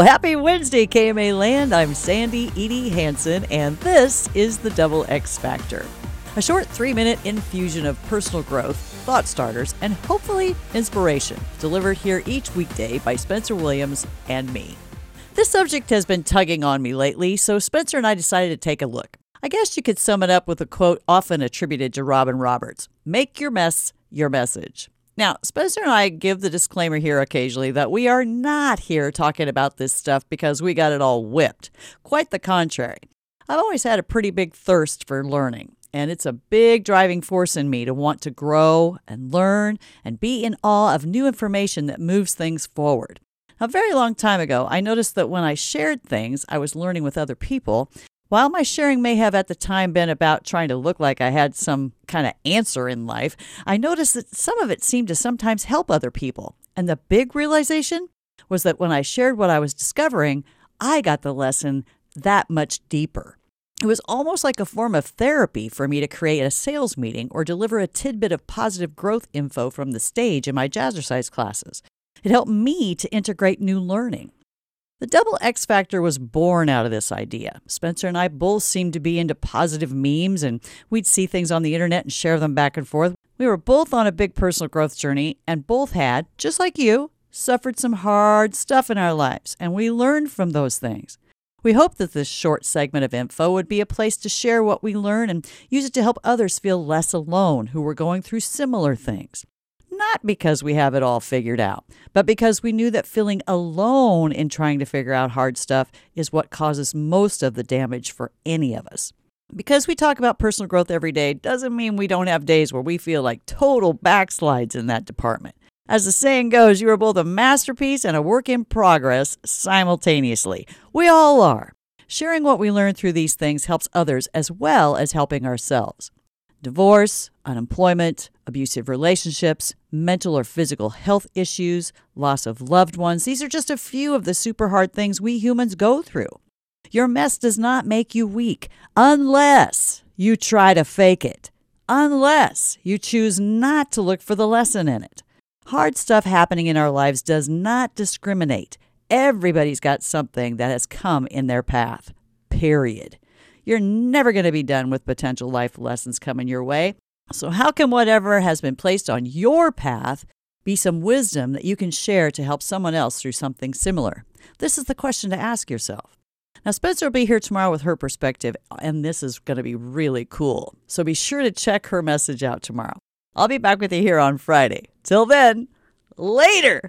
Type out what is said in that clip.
Happy Wednesday, KMA Land. I'm Sandy Edie Hanson, and this is the Double X Factor. A short three minute infusion of personal growth, thought starters, and hopefully inspiration, delivered here each weekday by Spencer Williams and me. This subject has been tugging on me lately, so Spencer and I decided to take a look. I guess you could sum it up with a quote often attributed to Robin Roberts Make your mess your message. Now, Spencer and I give the disclaimer here occasionally that we are not here talking about this stuff because we got it all whipped. Quite the contrary. I've always had a pretty big thirst for learning, and it's a big driving force in me to want to grow and learn and be in awe of new information that moves things forward. A very long time ago, I noticed that when I shared things I was learning with other people, while my sharing may have at the time been about trying to look like I had some kind of answer in life, I noticed that some of it seemed to sometimes help other people. And the big realization was that when I shared what I was discovering, I got the lesson that much deeper. It was almost like a form of therapy for me to create a sales meeting or deliver a tidbit of positive growth info from the stage in my jazzercise classes. It helped me to integrate new learning. The double X Factor was born out of this idea. Spencer and I both seemed to be into positive memes, and we'd see things on the internet and share them back and forth. We were both on a big personal growth journey, and both had, just like you, suffered some hard stuff in our lives, and we learned from those things. We hope that this short segment of info would be a place to share what we learn and use it to help others feel less alone who were going through similar things not because we have it all figured out, but because we knew that feeling alone in trying to figure out hard stuff is what causes most of the damage for any of us. Because we talk about personal growth every day doesn't mean we don't have days where we feel like total backslides in that department. As the saying goes, you are both a masterpiece and a work in progress simultaneously. We all are. Sharing what we learn through these things helps others as well as helping ourselves. Divorce, unemployment, abusive relationships, mental or physical health issues, loss of loved ones. These are just a few of the super hard things we humans go through. Your mess does not make you weak unless you try to fake it, unless you choose not to look for the lesson in it. Hard stuff happening in our lives does not discriminate. Everybody's got something that has come in their path, period. You're never going to be done with potential life lessons coming your way. So, how can whatever has been placed on your path be some wisdom that you can share to help someone else through something similar? This is the question to ask yourself. Now, Spencer will be here tomorrow with her perspective, and this is going to be really cool. So, be sure to check her message out tomorrow. I'll be back with you here on Friday. Till then, later.